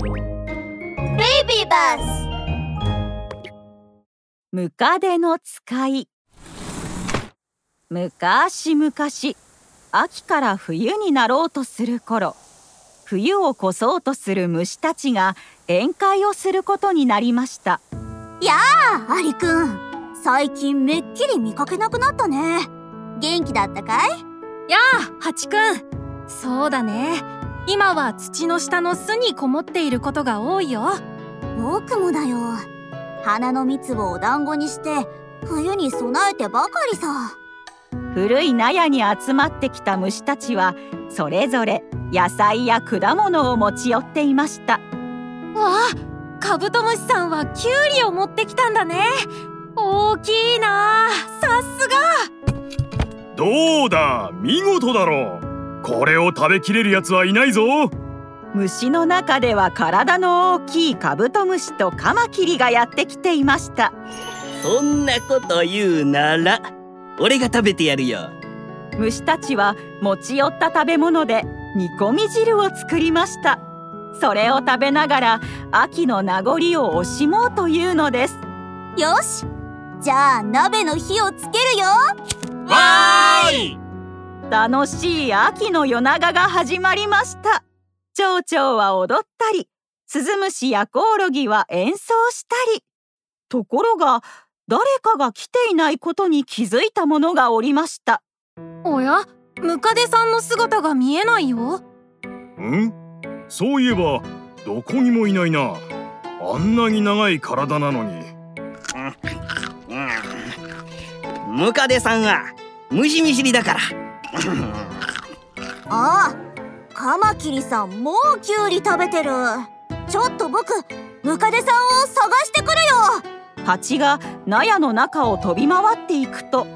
ベイビーバス。ムカデの使い。昔々秋から冬になろうとする頃冬を越そうとする虫たちが宴会をすることになりました。やあアリくん最近めっきり見かけなくなったね。元気だったかい？やあハチくんそうだね今は土の下の巣にこもっていることが多いよ。僕もだよ。花の蜜をお団子にして冬に備えてばかりさ。古い納屋に集まってきた虫たちはそれぞれ野菜や果物を持ち寄っていました。わあカブトムシさんはキュウリを持ってきたんだね。大きいなさすが。どうだ？見事だろうこれを食べきれるやつはいないぞ。虫の中では体の大きいカブトムシとカマキリがやってきていました。そんなこと言うなら俺が食べてやるよ。虫たちは持ち寄った食べ物で煮込み汁を作りました。それを食べながら秋の名残を惜しもうというのです。よしじゃあ鍋の火をつけるよ。わーい楽しい秋の夜長が始まりました。蝶々は踊ったりスズムシやコオロギは演奏したり。ところが誰かが来ていないことに気づいたものがおりました。おやムカデさんの姿が見えないよ。ん？そういえばどこにもいないな。あんなに長い体なのに。ムカデさんは虫見知りだからああカマキリさんもうキュウリ食べてる。ちょっと僕ムカデさんを探してくるよ。蜂が納屋の中を飛び回っていくと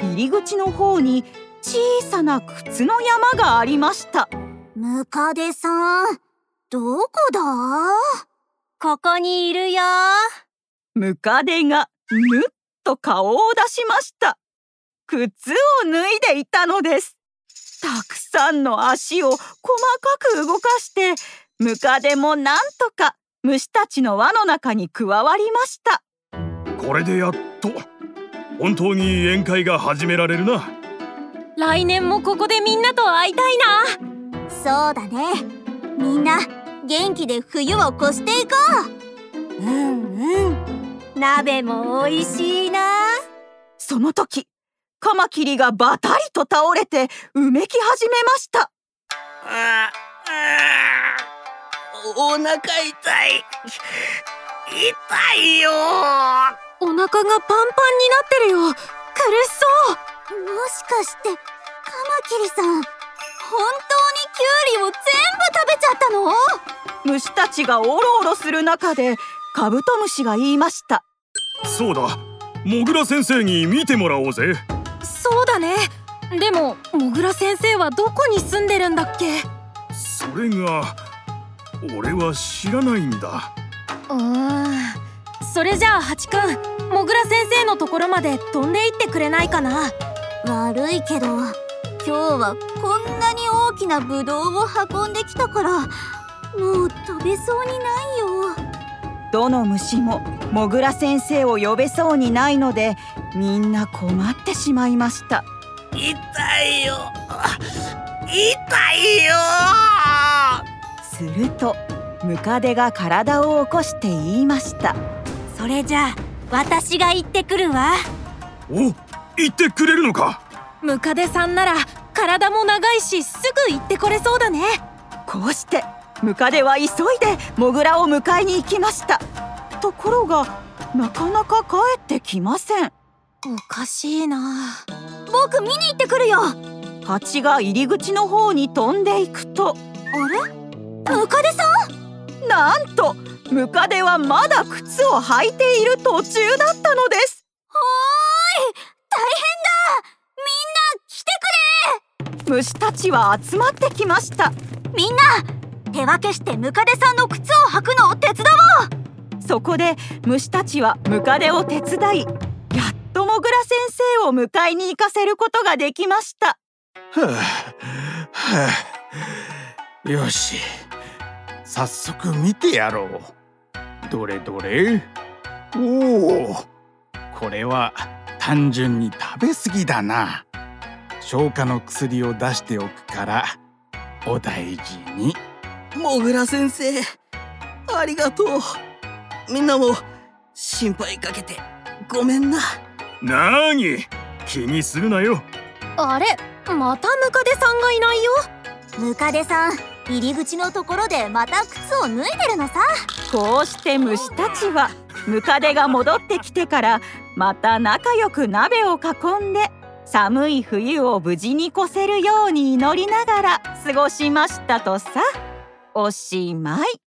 入り口の方に小さな靴の山がありました。ムカデさんどこだ？ここにいるよ。ムカデがぬっと顔を出しました靴を脱いでいたのです。たくさんの足を細かく動かしてムカデもなんとか虫たちの輪の中に加わりました。これでやっと本当に宴会が始められるな。来年もここでみんなと会いたいな。そうだね。みんな元気で冬を越していこう。うんうん。鍋も美味しいな。その時カマキリがバタリと倒れてうめき始めました。ああお腹痛い。痛いよ。お腹がパンパンになってるよ。苦しそう。もしかしてカマキリさん本当にキュウリを全部食べちゃったの？虫たちがおろおろする中でカブトムシが言いました。そうだ。モグラ先生に見てもらおうぜそうだね。でもモグラ先生はどこに住んでるんだっけ？それが俺は知らないんだ。うーんそれじゃあハチくんモグラ先生のところまで飛んで行ってくれないかな？悪いけど今日はこんなに大きなブドウを運んできたからもう飛べそうにないよどの虫もモグラ先生を呼べそうにないのでみんな困ってしまいました。痛いよ。痛いよ。するとムカデが体を起こして言いました。それじゃあ私が行ってくるわ。お言ってくれるのか？ムカデさんなら体も長いしすぐ行ってこれそうだね。こうしてムカデは急いでモグラを迎えに行きました。ところがなかなか帰ってきません。おかしいな。僕見に行ってくるよ。蜂が入り口の方に飛んでいくと。あれ？ムカデさん？なんとムカデはまだ靴を履いている途中だったのです。おーい！大変だ！みんな来てくれ！虫たちは集まってきました。みんな手分けしてムカデさんの靴を履くのを手伝おう。そこで虫たちはムカデを手伝いやっとモグラ先生を迎えに行かせることができました。はあ、はあ、よし。早速見てやろう。どれどれ。おお。これは単純に食べ過ぎだな。消化の薬を出しておくからお大事に。モグラ先生。ありがとう。みんなも心配かけて。ごめんな。なーに気にするなよ。あれ？またムカデさんがいないよ。ムカデさん入り口のところでまた靴を脱いでるのさ。こうして虫たちはムカデが戻ってきてからまた仲良く鍋を囲んで寒い冬を無事に越せるように祈りながら過ごしましたとさおしまい。